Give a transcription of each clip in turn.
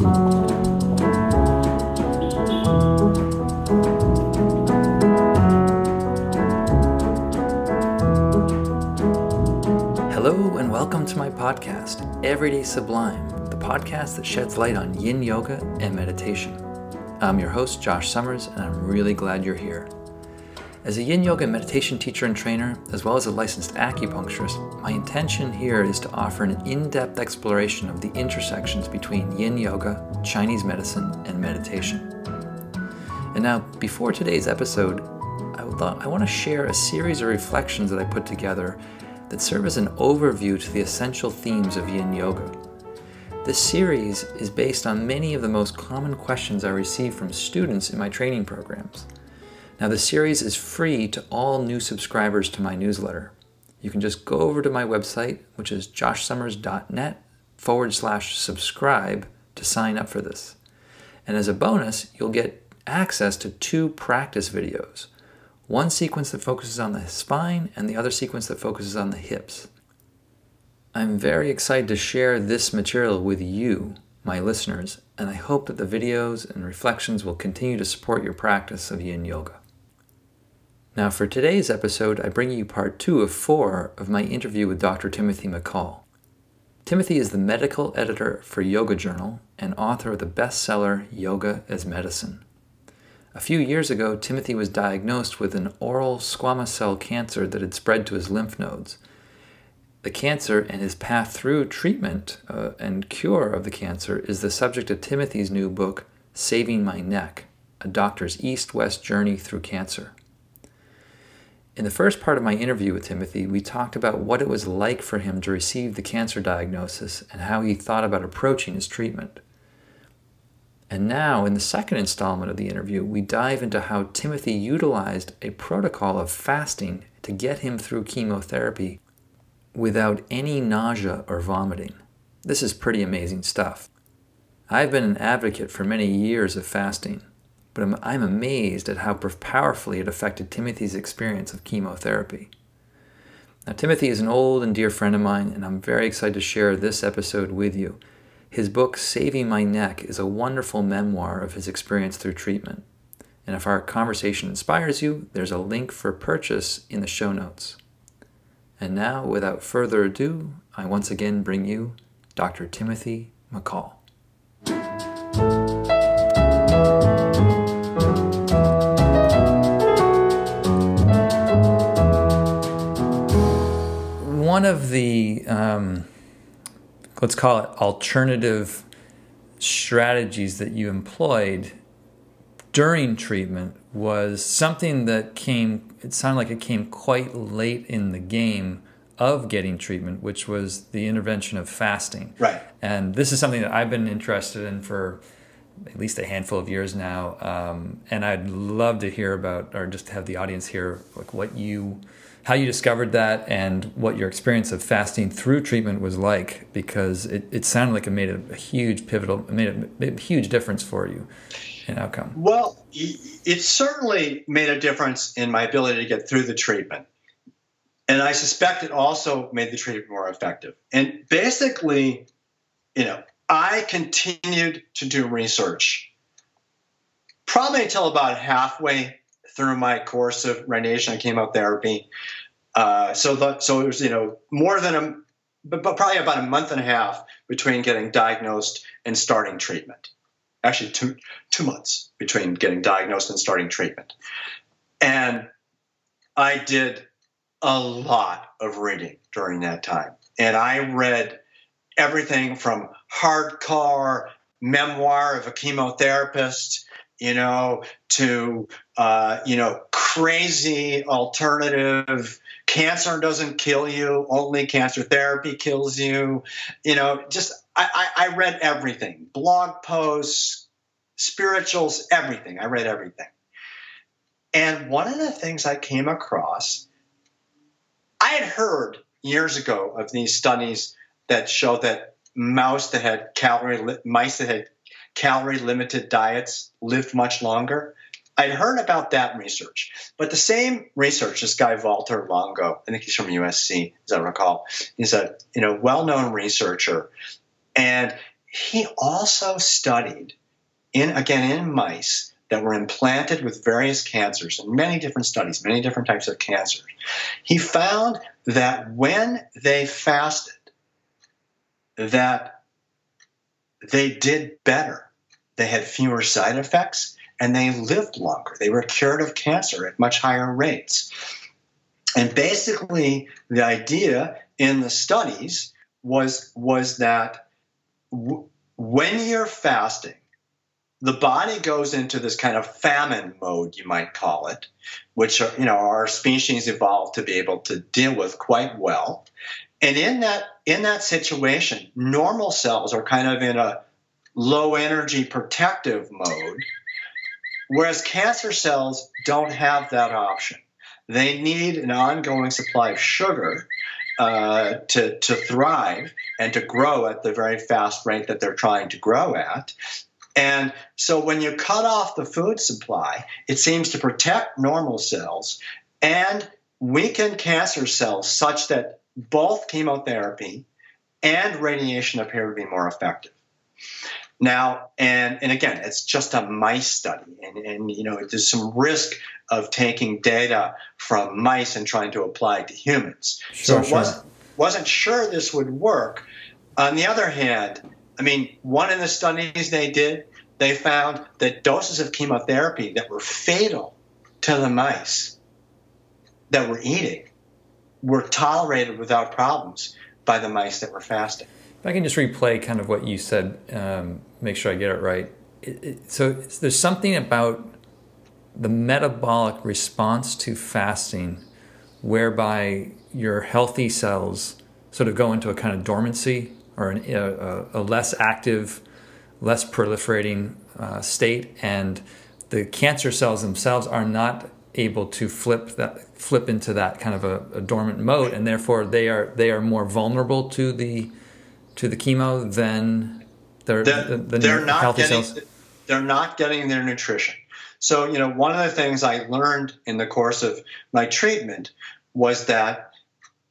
Hello, and welcome to my podcast, Everyday Sublime, the podcast that sheds light on yin yoga and meditation. I'm your host, Josh Summers, and I'm really glad you're here. As a yin yoga meditation teacher and trainer, as well as a licensed acupuncturist, my intention here is to offer an in depth exploration of the intersections between yin yoga, Chinese medicine, and meditation. And now, before today's episode, I, I want to share a series of reflections that I put together that serve as an overview to the essential themes of yin yoga. This series is based on many of the most common questions I receive from students in my training programs. Now, the series is free to all new subscribers to my newsletter. You can just go over to my website, which is joshsummers.net forward slash subscribe to sign up for this. And as a bonus, you'll get access to two practice videos one sequence that focuses on the spine and the other sequence that focuses on the hips. I'm very excited to share this material with you, my listeners, and I hope that the videos and reflections will continue to support your practice of yin yoga. Now, for today's episode, I bring you part two of four of my interview with Dr. Timothy McCall. Timothy is the medical editor for Yoga Journal and author of the bestseller Yoga as Medicine. A few years ago, Timothy was diagnosed with an oral squamous cell cancer that had spread to his lymph nodes. The cancer and his path through treatment uh, and cure of the cancer is the subject of Timothy's new book, Saving My Neck A Doctor's East West Journey Through Cancer. In the first part of my interview with Timothy, we talked about what it was like for him to receive the cancer diagnosis and how he thought about approaching his treatment. And now, in the second installment of the interview, we dive into how Timothy utilized a protocol of fasting to get him through chemotherapy without any nausea or vomiting. This is pretty amazing stuff. I've been an advocate for many years of fasting, but I'm, I'm amazed at how powerfully it affected Timothy's experience of chemotherapy. Now, Timothy is an old and dear friend of mine, and I'm very excited to share this episode with you his book, Saving My Neck, is a wonderful memoir of his experience through treatment. And if our conversation inspires you, there's a link for purchase in the show notes. And now, without further ado, I once again bring you Dr. Timothy McCall. One of the um, let's call it alternative strategies that you employed during treatment was something that came it sounded like it came quite late in the game of getting treatment which was the intervention of fasting. Right. And this is something that i've been interested in for at least a handful of years now um, and i'd love to hear about or just have the audience hear like what you how you discovered that and what your experience of fasting through treatment was like because it, it sounded like it made a, a huge pivotal it made a, made a, huge difference for you in outcome. Well it certainly made a difference in my ability to get through the treatment. And i suspect it also made the treatment more effective. And basically you know i continued to do research probably until about halfway through my course of radiation and chemotherapy. Uh, so the, so it was you know more than a but, but probably about a month and a half between getting diagnosed and starting treatment. Actually, two two months between getting diagnosed and starting treatment. And I did a lot of reading during that time, and I read everything from hardcore memoir of a chemotherapist you know, to, uh, you know, crazy alternative cancer doesn't kill you, only cancer therapy kills you. You know, just I, I, I read everything blog posts, spirituals, everything. I read everything. And one of the things I came across, I had heard years ago of these studies that show that mouse that had calorie mice that had calorie limited diets lived much longer. I'd heard about that research, but the same research, this guy Walter Longo, I think he's from USC, as I recall, he's a you know well-known researcher, and he also studied in again in mice that were implanted with various cancers and many different studies, many different types of cancers. He found that when they fasted, that they did better. They had fewer side effects and they lived longer. They were cured of cancer at much higher rates. And basically, the idea in the studies was, was that w- when you're fasting, the body goes into this kind of famine mode, you might call it, which are you know our species evolved to be able to deal with quite well. And in that in that situation, normal cells are kind of in a low energy protective mode, whereas cancer cells don't have that option. They need an ongoing supply of sugar uh, to, to thrive and to grow at the very fast rate that they're trying to grow at. And so when you cut off the food supply, it seems to protect normal cells and weaken cancer cells such that both chemotherapy and radiation appear to be more effective. Now, and, and again, it's just a mice study, and, and you know there's some risk of taking data from mice and trying to apply it to humans. Sure, so sure. wasn't wasn't sure this would work. On the other hand, I mean, one of the studies they did, they found that doses of chemotherapy that were fatal to the mice that were eating were tolerated without problems by the mice that were fasting. If I can just replay kind of what you said, um, make sure I get it right. It, it, so there's something about the metabolic response to fasting whereby your healthy cells sort of go into a kind of dormancy or an, a, a, less active, less proliferating uh, state, and the cancer cells themselves are not able to flip that flip into that kind of a, a dormant mode, and therefore they are they are more vulnerable to the to the chemo than their they're, the, they're not healthy getting, cells. They're not getting their nutrition. So you know, one of the things I learned in the course of my treatment was that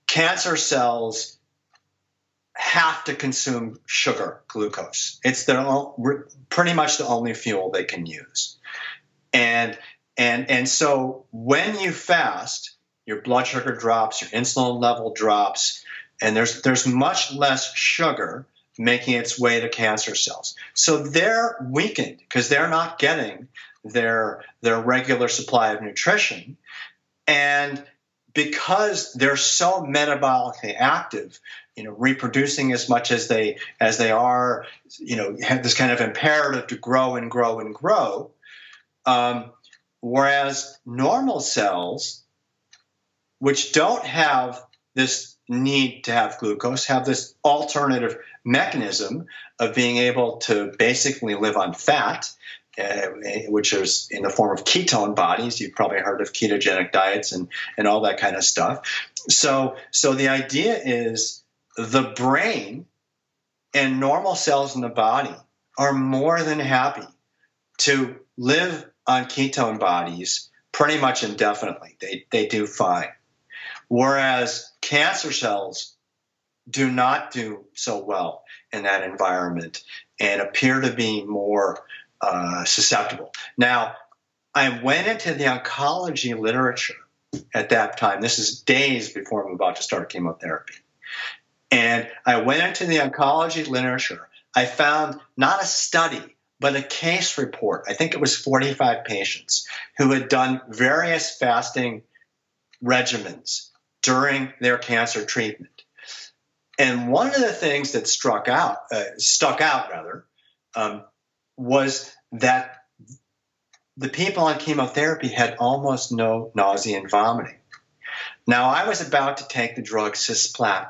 cancer cells have to consume sugar, glucose. It's their own, pretty much the only fuel they can use. And and and so when you fast, your blood sugar drops, your insulin level drops, and there's there's much less sugar making its way to cancer cells. So they're weakened because they're not getting their their regular supply of nutrition. And because they're so metabolically active, you know, reproducing as much as they as they are, you know, have this kind of imperative to grow and grow and grow. Um, whereas normal cells, which don't have this need to have glucose, have this alternative mechanism of being able to basically live on fat uh, which is in the form of ketone bodies. You've probably heard of ketogenic diets and, and all that kind of stuff. So, so the idea is the brain and normal cells in the body are more than happy to live on ketone bodies pretty much indefinitely. They, they do fine. Whereas cancer cells do not do so well in that environment and appear to be more uh, susceptible. Now, I went into the oncology literature at that time. This is days before I'm about to start chemotherapy. And I went into the oncology literature. I found not a study, but a case report. I think it was 45 patients who had done various fasting regimens during their cancer treatment. And one of the things that struck out, uh, stuck out rather, um, was that the people on chemotherapy had almost no nausea and vomiting. Now, I was about to take the drug cisplatin.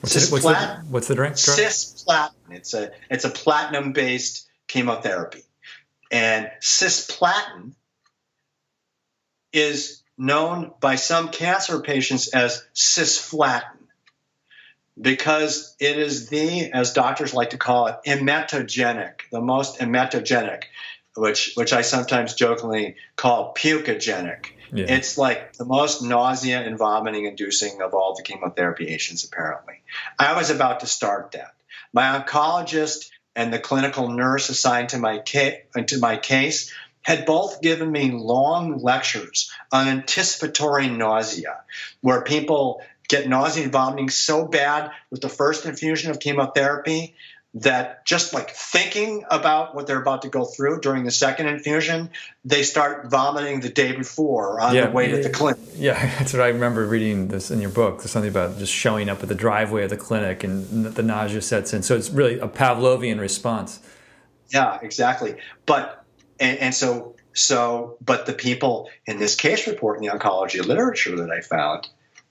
What's, cisplatin, what's, the, what's the drink? Cisplatin. It's a it's a platinum based chemotherapy, and cisplatin is known by some cancer patients as cisflatin because it is the, as doctors like to call it, emetogenic, the most emetogenic, which which I sometimes jokingly call pukogenic. Yeah. It's like the most nausea and vomiting inducing of all the chemotherapy agents, apparently. I was about to start that. My oncologist and the clinical nurse assigned to my, ca- to my case had both given me long lectures on anticipatory nausea, where people get nausea and vomiting so bad with the first infusion of chemotherapy that just like thinking about what they're about to go through during the second infusion, they start vomiting the day before on yeah, the way to the clinic. Yeah, that's what I remember reading this in your book. There's something about just showing up at the driveway of the clinic and the nausea sets in. So it's really a Pavlovian response. Yeah, exactly. But and, and so so but the people in this case report in the oncology literature that I found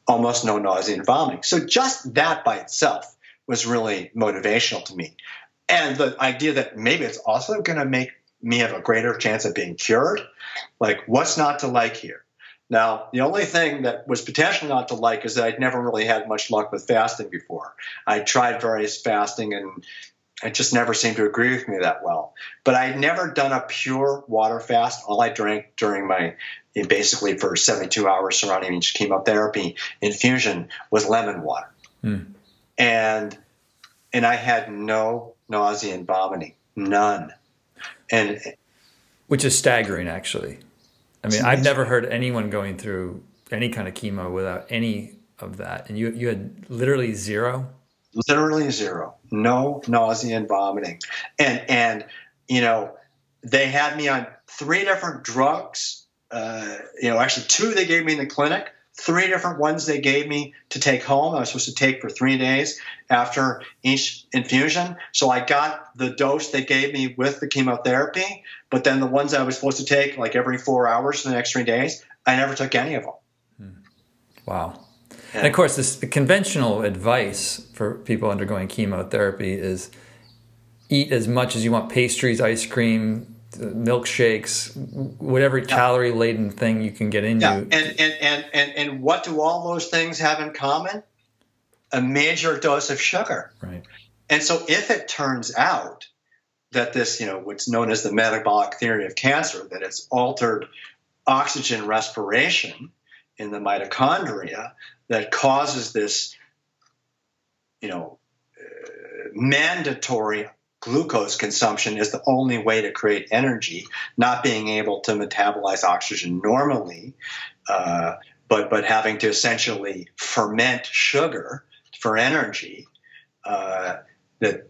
almost no nausea and vomiting. So just that by itself was really motivational to me. And the idea that maybe it's also going to make me have a greater chance of being cured. Like, what's not to like here? Now, the only thing that was potentially not to like is that I'd never really had much luck with fasting before. I tried various fasting and it just never seemed to agree with me that well. But I'd never done a pure water fast. All I drank during my basically for 72 hours surrounding each chemotherapy infusion was lemon water. Mm and and I had no nausea and vomiting, none. And which is staggering, actually. I mean, I've never heard anyone going through any kind of chemo without any of that, and you you had literally zero. Literally zero, no nausea and vomiting, and and you know they had me on three different drugs. Uh, you know, actually two they gave me in the clinic three different ones they gave me to take home. I was supposed to take for three days after each infusion. So I got the dose they gave me with the chemotherapy, but then the ones I was supposed to take like every four hours for the next three days, I never took any of them. Hmm. Wow. And of course, this, the conventional advice for people undergoing chemotherapy is eat as much as you want pastries, ice cream, milkshakes, whatever calorie laden thing you can get in Yeah. And, and, and, and, and what do all those things have in common? A major dose of sugar. Right. And so if it turns out that this, you know, what's known as the metabolic theory of cancer, that it's altered oxygen respiration in the mitochondria that causes this, you know, uh, mandatory glucose consumption is the only way to create energy, not being able to metabolize oxygen normally, uh, but, but having to essentially ferment sugar for energy. Uh, that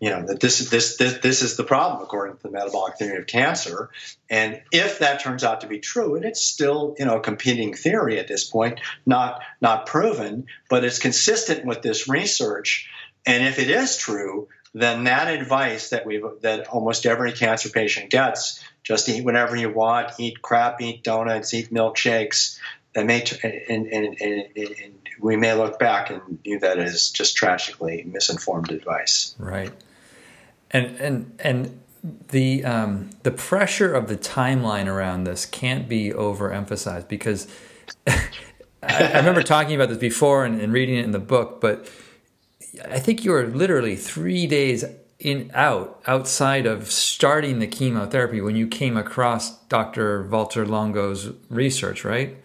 you know that this, this this this is the problem according to the metabolic theory of cancer and if that turns out to be true and it's still you know a competing theory at this point not not proven but it's consistent with this research and if it is true then that advice that we that almost every cancer patient gets just eat whatever you want eat crap eat donuts eat milkshakes that may and, and, and, and, we may look back and view that as just tragically misinformed advice. Right. And and and the um, the pressure of the timeline around this can't be overemphasized because I, I, remember talking about this before and, and reading it in the book but I think you were literally three days in out outside of starting the chemotherapy when you came across Dr. Walter Longo's research, right?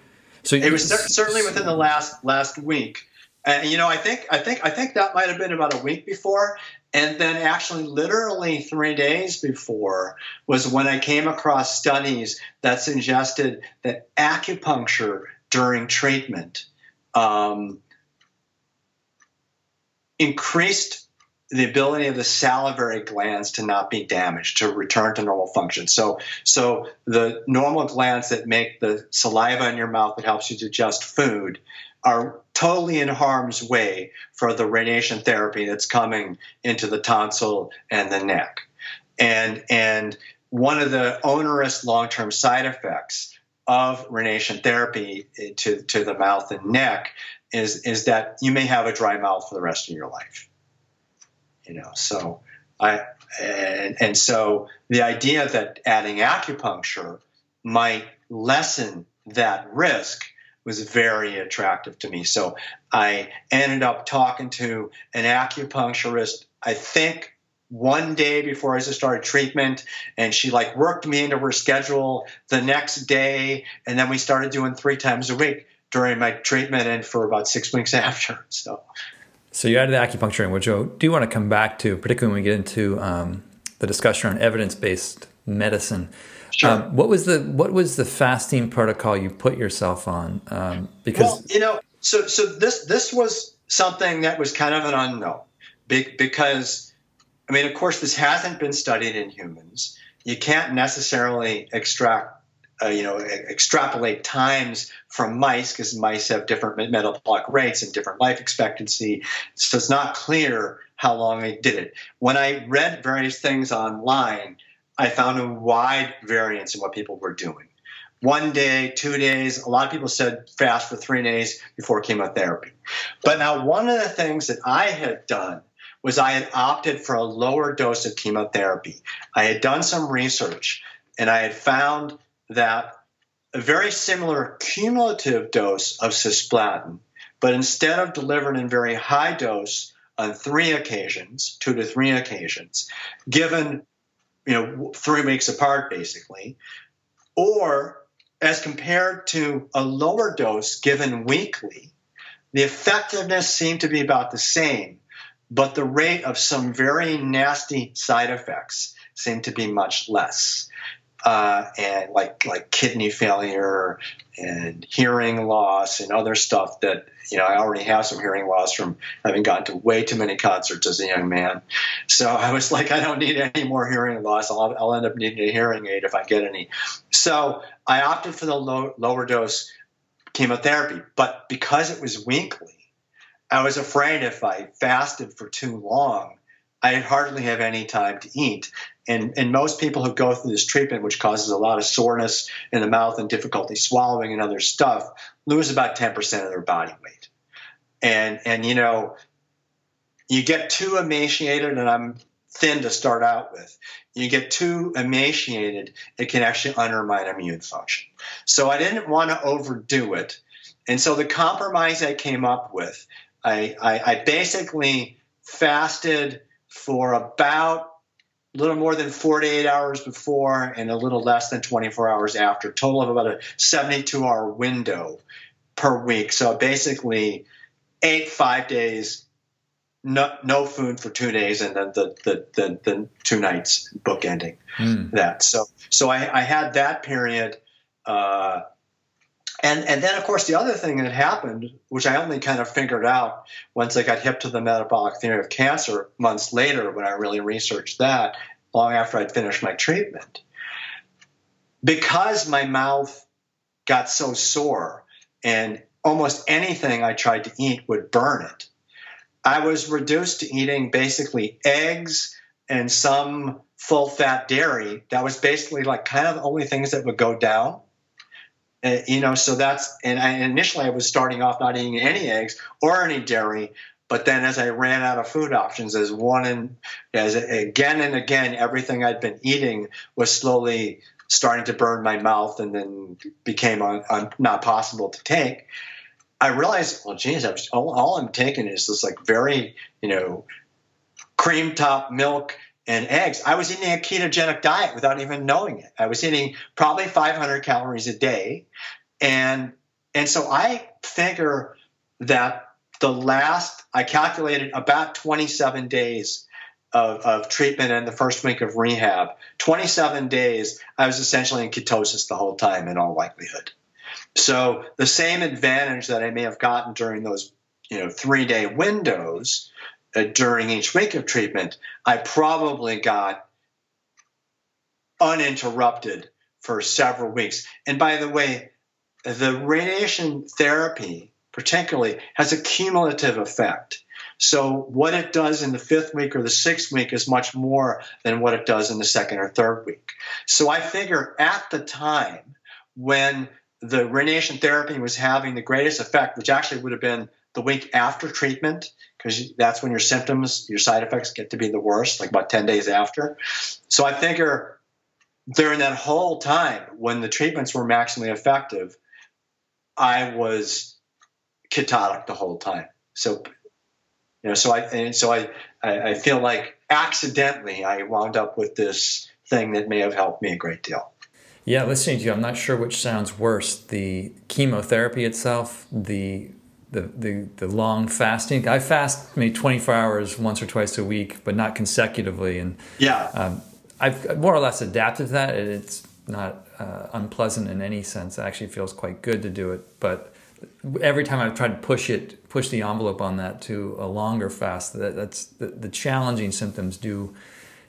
So it was certainly within the last last week. And you know, I think I think I think that might have been about a week before, and then actually literally three days before was when I came across studies that suggested that acupuncture during treatment um, increased the ability of the salivary glands to not be damaged to return to normal function. So so the normal glands that make the saliva in your mouth that helps you digest food are totally in harm's way for the radiation therapy that's coming into the tonsil and the neck. And and one of the onerous long-term side effects of radiation therapy to, to the mouth and neck is is that you may have a dry mouth for the rest of your life. You know, so I and, and so the idea that adding acupuncture might lessen that risk was very attractive to me. So I ended up talking to an acupuncturist, I think one day before I started treatment, and she like worked me into her schedule the next day, and then we started doing three times a week during my treatment and for about six weeks after. So, So you added the acupuncture, which I do want to come back to, particularly when we get into um, the discussion on evidence-based medicine. Sure. Um, what was the what was the fasting protocol you put yourself on? Um, because well, you know, so so this this was something that was kind of an unknown, because I mean, of course, this hasn't been studied in humans. You can't necessarily extract uh, you know, extrapolate times from mice because mice have different metabolic rates and different life expectancy. So it's not clear how long they did it. When I read various things online, I found a wide variance in what people were doing. One day, two days, a lot of people said fast for three days before chemotherapy. But now, one of the things that I had done was I had opted for a lower dose of chemotherapy. I had done some research and I had found that a very similar cumulative dose of cisplatin, but instead of delivered in very high dose on three occasions, two to three occasions, given you know three weeks apart basically, or as compared to a lower dose given weekly, the effectiveness seemed to be about the same, but the rate of some very nasty side effects seemed to be much less uh, and like like kidney failure and hearing loss and other stuff that you know I already have some hearing loss from having gone to way too many concerts as a young man. So I was like, I don't need any more hearing loss. I'll, I'll end up needing a hearing aid if I get any. So I opted for the low, lower dose chemotherapy, but because it was weekly, I was afraid if I fasted for too long I hardly have any time to eat. And, and most people who go through this treatment, which causes a lot of soreness in the mouth and difficulty swallowing and other stuff, lose about 10% of their body weight. And, and you know, you get too emaciated, and I'm thin to start out with. You get too emaciated, it can actually undermine immune function. So I didn't want to overdo it. And so the compromise I came up with, I, I, I basically fasted for about a little more than 48 hours before and a little less than 24 hours after, total of about a 72 hour window per week. So basically, eight, five days, no, no food for two days, and then the, the, the, the two nights bookending mm. that. So, so I, I had that period. Uh, and, and then, of course, the other thing that happened, which I only kind of figured out once I got hip to the metabolic theory of cancer months later when I really researched that, long after I'd finished my treatment, because my mouth got so sore and almost anything I tried to eat would burn it, I was reduced to eating basically eggs and some full fat dairy. That was basically like kind of the only things that would go down. Uh, you know, so that's and I, initially I was starting off not eating any eggs or any dairy, but then as I ran out of food options, as one and as again and again, everything I'd been eating was slowly starting to burn my mouth and then became un, un, not possible to take. I realized, well, geez, I was, all, all I'm taking is this like very, you know, cream top milk and eggs. I was eating a ketogenic diet without even knowing it. I was eating probably 500 calories a day, and and so I figure that the last I calculated about 27 days of, of treatment and the first week of rehab. 27 days, I was essentially in ketosis the whole time, in all likelihood. So the same advantage that I may have gotten during those you know three day windows during each week of treatment, I probably got uninterrupted for several weeks. And by the way, the radiation therapy, particularly, has a cumulative effect. So, what it does in the fifth week or the sixth week is much more than what it does in the second or third week. So, I figure at the time when the radiation therapy was having the greatest effect, which actually would have been the week after treatment, because that's when your symptoms, your side effects get to be the worst, like about 10 days after. So I figure during that whole time when the treatments were maximally effective, I was ketotic the whole time. So, you know, so I, and so I, I, I feel like accidentally I wound up with this thing that may have helped me a great deal. Yeah, listening to you, I'm not sure which sounds worse the chemotherapy itself, the the, the, the long fasting. I fast maybe 24 hours once or twice a week, but not consecutively. And yeah, um, I've more or less adapted to that. It's not uh, unpleasant in any sense. It actually feels quite good to do it. But every time I've tried to push it, push the envelope on that to a longer fast, that, that's the, the challenging symptoms do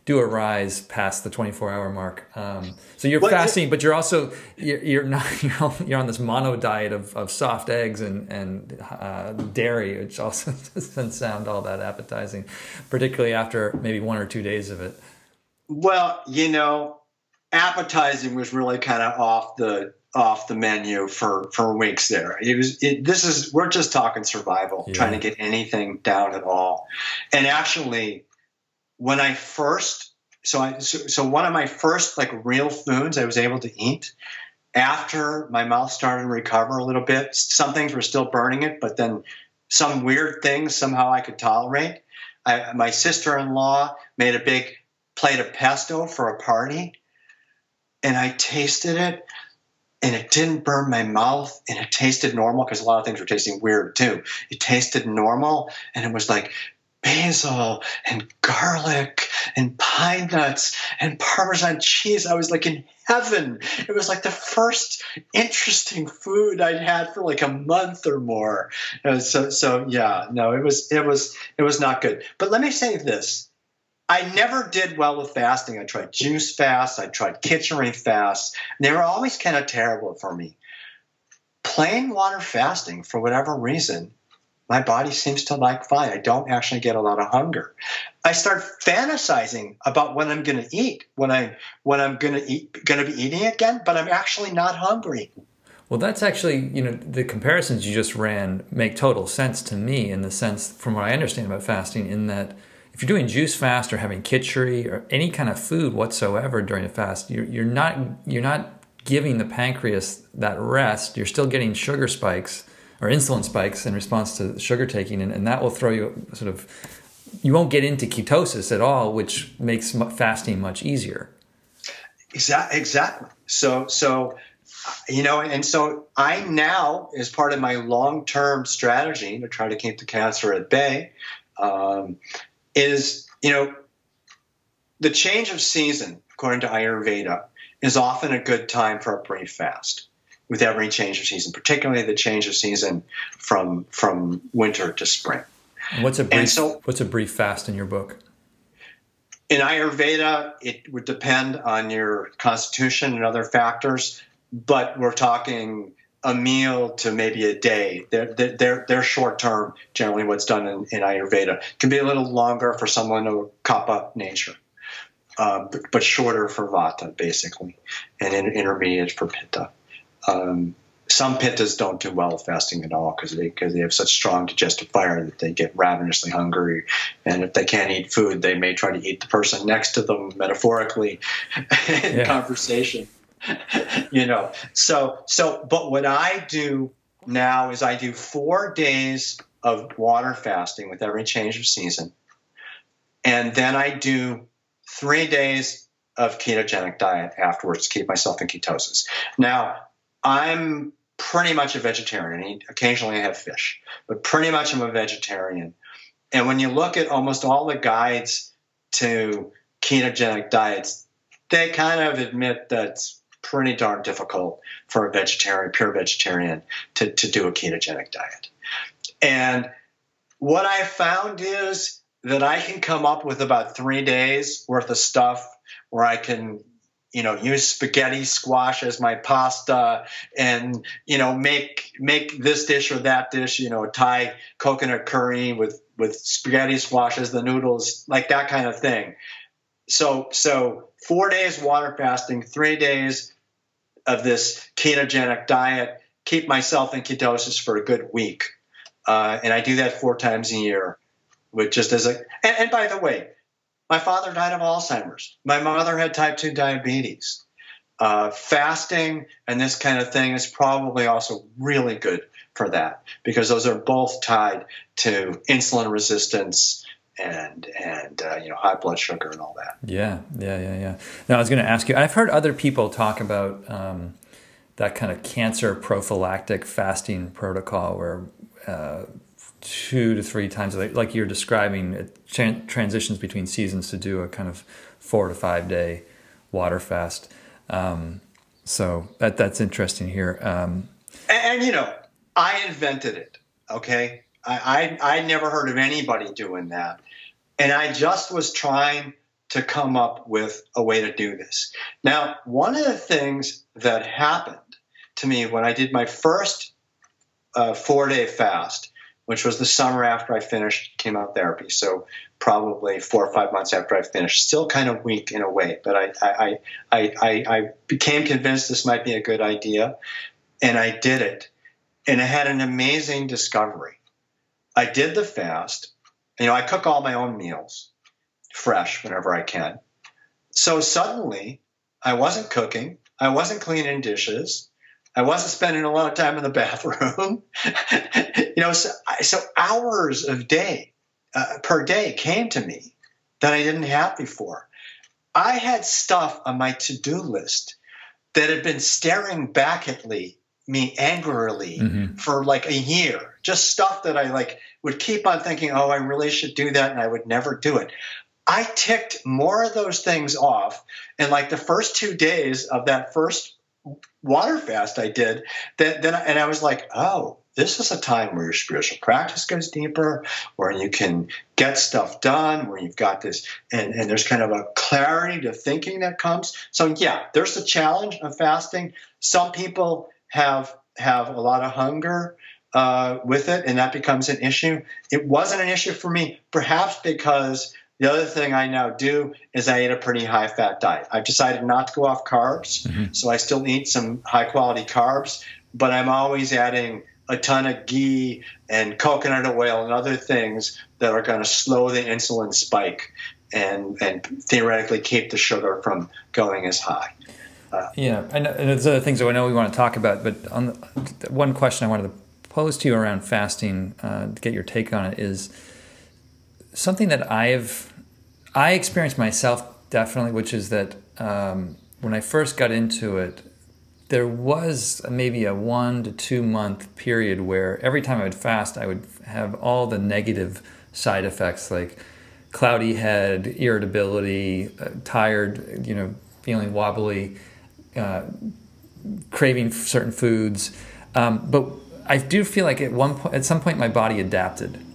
do a rise past the 24 hour mark. Um, so you're fasting, but you're also you're, you're not you're on, you're on, this mono diet of, of soft eggs and and uh, dairy, which also doesn't sound all that appetizing, particularly after maybe one or two days of it. Well, you know, appetizing was really kind of off the off the menu for for weeks there. It was it, this is we're just talking survival, yeah. trying to get anything down at all. And actually, when I first so I so, so one of my first like real foods I was able to eat after my mouth started to recover a little bit. Some things were still burning it, but then some weird things somehow I could tolerate. I, my sister-in-law made a big plate of pesto for a party and I tasted it and it didn't burn my mouth and it tasted normal because a lot of things were tasting weird too. It tasted normal and it was like basil and garlic and pine nuts and parmesan cheese. I was like in heaven. It was like the first interesting food I'd had for like a month or more. Uh, so so yeah, no, it was it was it was not good. But let me say this. I never did well with fasting. I tried juice fast, I tried Kitchery fast. They were always kind of terrible for me. Plain water fasting, for whatever reason, my body seems to like fine. I don't actually get a lot of hunger. I start fantasizing about when I'm going to eat, when I when I'm going to eat, going to be eating again, but I'm actually not hungry. Well, that's actually, you know, the comparisons you just ran make total sense to me in the sense, from what I understand about fasting, in that if you're doing juice fast or having kitchery or any kind of food whatsoever during a fast, you're, you're not you're not giving the pancreas that rest. You're still getting sugar spikes or insulin spikes in response to sugar taking, and, and that will throw you sort of you won't get into ketosis at all, which makes fasting much easier. Exactly. Exactly. So so you know, and so I now, as part of my long term strategy to try to keep the cancer at bay, um, is, you know, the change of season, according to Ayurveda, is often a good time for a brief fast with every change of season, particularly the change of season from from winter to spring. what's a brief, so, what's a brief fast in your book? In Ayurveda, it would depend on your constitution and other factors, but we're talking a meal to maybe a day. They're, they're, they're short term, generally, what's done in, in Ayurveda. Can be a little longer for someone of Kapha nature, uh, but, but, shorter for Vata, basically, and in, intermediate for Pitta. Um, some pittas don't do well fasting at all because they because they have such strong digestive fire that they get ravenously hungry, and if they can't eat food, they may try to eat the person next to them metaphorically in yeah. conversation. you know, so so but what I do now is I do four days of water fasting with every change of season. And then I do three days of ketogenic diet afterwards to keep myself in ketosis. Now, I'm pretty much a vegetarian. Occasionally I have fish, but pretty much I'm a vegetarian. And when you look at almost all the guides to ketogenic diets, they kind of admit that it's pretty darn difficult for a vegetarian, pure vegetarian, to, to do a ketogenic diet. And what I found is that I can come up with about three days worth of stuff where I can you know use spaghetti squash as my pasta and you know make make this dish or that dish you know thai coconut curry with with spaghetti squash as the noodles like that kind of thing so so four days water fasting three days of this ketogenic diet, keep myself in ketosis for a good week. Uh, and I do that four times a year, with just as a. And, and by the way, my father died of Alzheimer's. My mother had type 2 diabetes. Uh, fasting and this kind of thing is probably also really good for that because those are both tied to insulin resistance and and uh, you know high blood sugar and all that. Yeah, yeah, yeah, yeah. Now I was going to ask you. I've heard other people talk about um, that kind of cancer prophylactic fasting protocol, where uh, two to three times, like you're describing, it transitions between seasons to do a kind of four to five day water fast. Um, so that that's interesting here. Um, and, and, you know, I invented it. Okay, I, I I never heard of anybody doing that, and I just was trying to come up with a way to do this. Now, one of the things that happened to me when I did my first uh, four day fast, which was the summer after I finished chemo therapy, so probably four or five months after I finished, still kind of weak in a way, but I, I, I, I, I became convinced this might be a good idea, and I did it. And I had an amazing discovery. I did the fast. You know, I cook all my own meals fresh whenever I can. So suddenly, I wasn't cooking, I wasn't cleaning dishes, I wasn't spending a lot of time in the bathroom. you know, so, so hours of day uh, per day came to me that I didn't have before. I had stuff on my to-do list that had been staring back at me, me angrily mm-hmm. for like a year. Just stuff that I like would keep on thinking, "Oh, I really should do that," and I would never do it. I ticked more of those things off in like the first two days of that first water fast I did. That then and I was like, oh, this is a time where your spiritual practice goes deeper, where you can get stuff done, where you've got this, and, and there's kind of a clarity to thinking that comes. So yeah, there's a challenge of fasting. Some people have have a lot of hunger uh, with it, and that becomes an issue. It wasn't an issue for me, perhaps because the other thing I now do is I eat a pretty high fat diet. I've decided not to go off carbs, mm-hmm. so I still eat some high quality carbs, but I'm always adding a ton of ghee and coconut oil and other things that are going to slow the insulin spike and and theoretically keep the sugar from going as high. Uh, yeah, and there's other things that I know we want to talk about, but on the, one question I wanted to pose to you around fasting uh, to get your take on it is something that I've I experienced myself definitely, which is that um, when I first got into it, there was maybe a one to two month period where every time I would fast, I would have all the negative side effects like cloudy head, irritability, uh, tired, you know, feeling wobbly, uh, craving certain foods. Um, but I do feel like at one point, at some point, my body adapted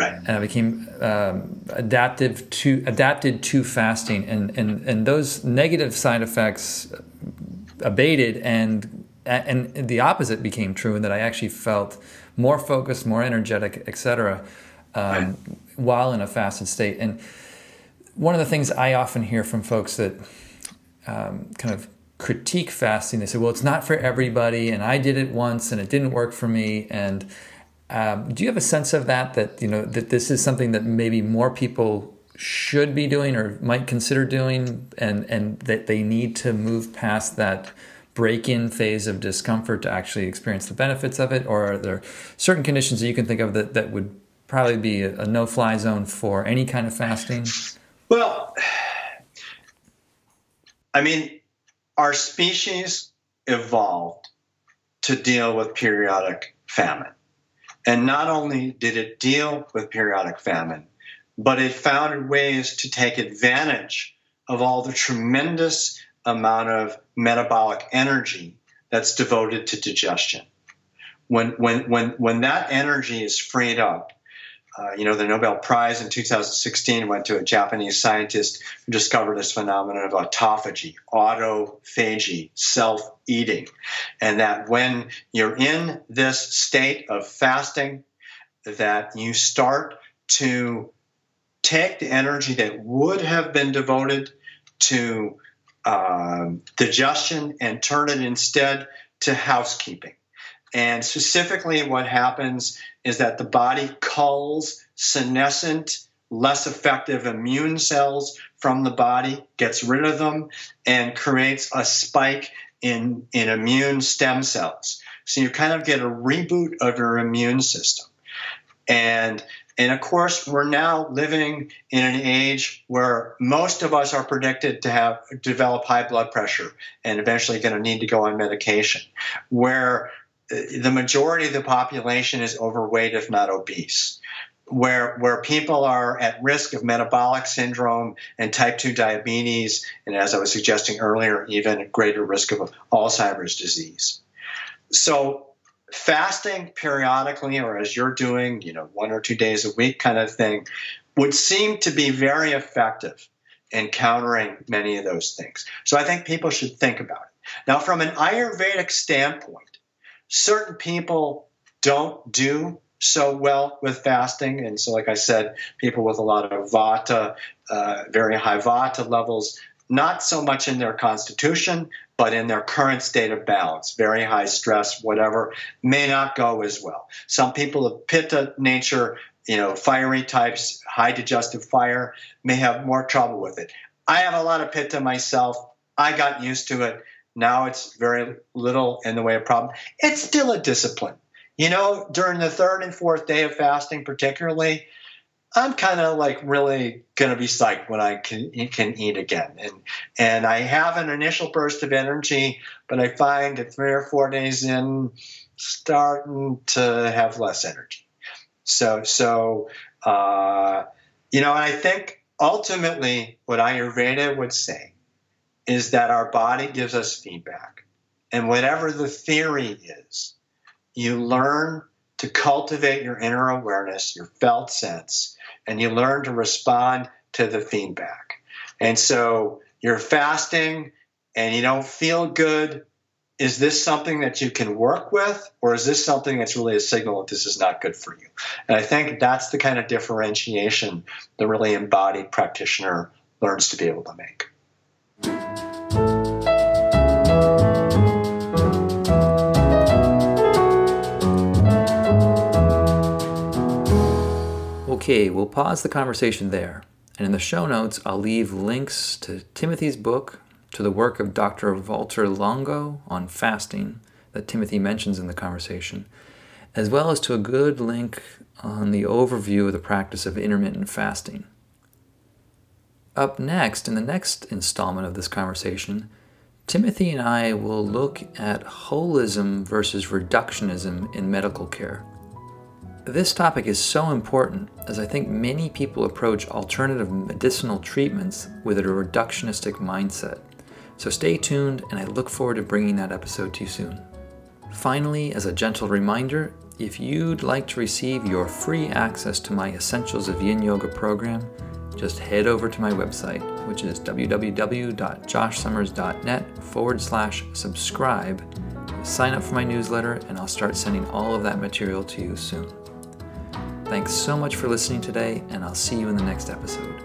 Right. And I became um, adaptive to adapted to fasting, and, and and those negative side effects abated, and and the opposite became true, in that I actually felt more focused, more energetic, etc. Um, right. while in a fasted state. And one of the things I often hear from folks that um, kind of critique fasting, they say, "Well, it's not for everybody," and I did it once and it didn't work for me, and um, do you have a sense of that? That you know that this is something that maybe more people should be doing or might consider doing, and and that they need to move past that break-in phase of discomfort to actually experience the benefits of it, or are there certain conditions that you can think of that that would probably be a, a no-fly zone for any kind of fasting? Well, I mean, our species evolved to deal with periodic famine. And not only did it deal with periodic famine, but it found ways to take advantage of all the tremendous amount of metabolic energy that's devoted to digestion. When, when, when, when that energy is freed up, uh, you know, the Nobel Prize in 2016 went to a Japanese scientist who discovered this phenomenon of autophagy, autophagy, self eating. And that when you're in this state of fasting, that you start to take the energy that would have been devoted to um, digestion and turn it instead to housekeeping. And specifically, what happens is that the body culls senescent, less effective immune cells from the body, gets rid of them, and creates a spike in, in immune stem cells. So you kind of get a reboot of your immune system. And and of course, we're now living in an age where most of us are predicted to have develop high blood pressure and eventually going to need to go on medication. Where the majority of the population is overweight, if not obese. Where, where people are at risk of metabolic syndrome and type 2 diabetes, and as I was suggesting earlier, even greater risk of Alzheimer's disease. So, fasting periodically, or as you're doing, you know, one or two days a week kind of thing, would seem to be very effective in countering many of those things. So, I think people should think about it. Now, from an Ayurvedic standpoint, certain people don't do so well with fasting. And so, like I said, people with a lot of vata, uh, very high vata levels, not so much in their constitution, but in their current state of balance, very high stress, whatever, may not go as well. Some people of pitta nature, you know, fiery types, high digestive fire, may have more trouble with it. I have a lot of pitta myself. I got used to it. Now it's very little in the way of problem. It's still a discipline. You know, during the third and fourth day of fasting, particularly, I'm kind of like really going to be psyched when I can can eat again, and and I have an initial burst of energy, but I find that three or four days in, starting to have less energy. So so uh, you know, I think ultimately what Ayurveda would say is that our body gives us feedback. And whatever the theory is, you learn to cultivate your inner awareness, your felt sense, and you learn to respond to the feedback. And so you're fasting and you don't feel good. Is this something that you can work with, or is this something that's really a signal that this is not good for you? And I think that's the kind of differentiation the really embodied practitioner learns to be able to make. Okay, we'll pause the conversation there. And in the show notes, I'll leave links to Timothy's book, to the work of Dr. Walter Longo on fasting that Timothy mentions in the conversation, as well as to a good link on the overview of the practice of intermittent fasting. Up next, in the next installment of this conversation, Timothy and I will look at holism versus reductionism in medical care. This topic is so important as I think many people approach alternative medicinal treatments with a reductionistic mindset. So stay tuned, and I look forward to bringing that episode to you soon. Finally, as a gentle reminder, if you'd like to receive your free access to my Essentials of Yin Yoga program, just head over to my website, which is www.joshsummers.net forward slash subscribe. Sign up for my newsletter, and I'll start sending all of that material to you soon. Thanks so much for listening today, and I'll see you in the next episode.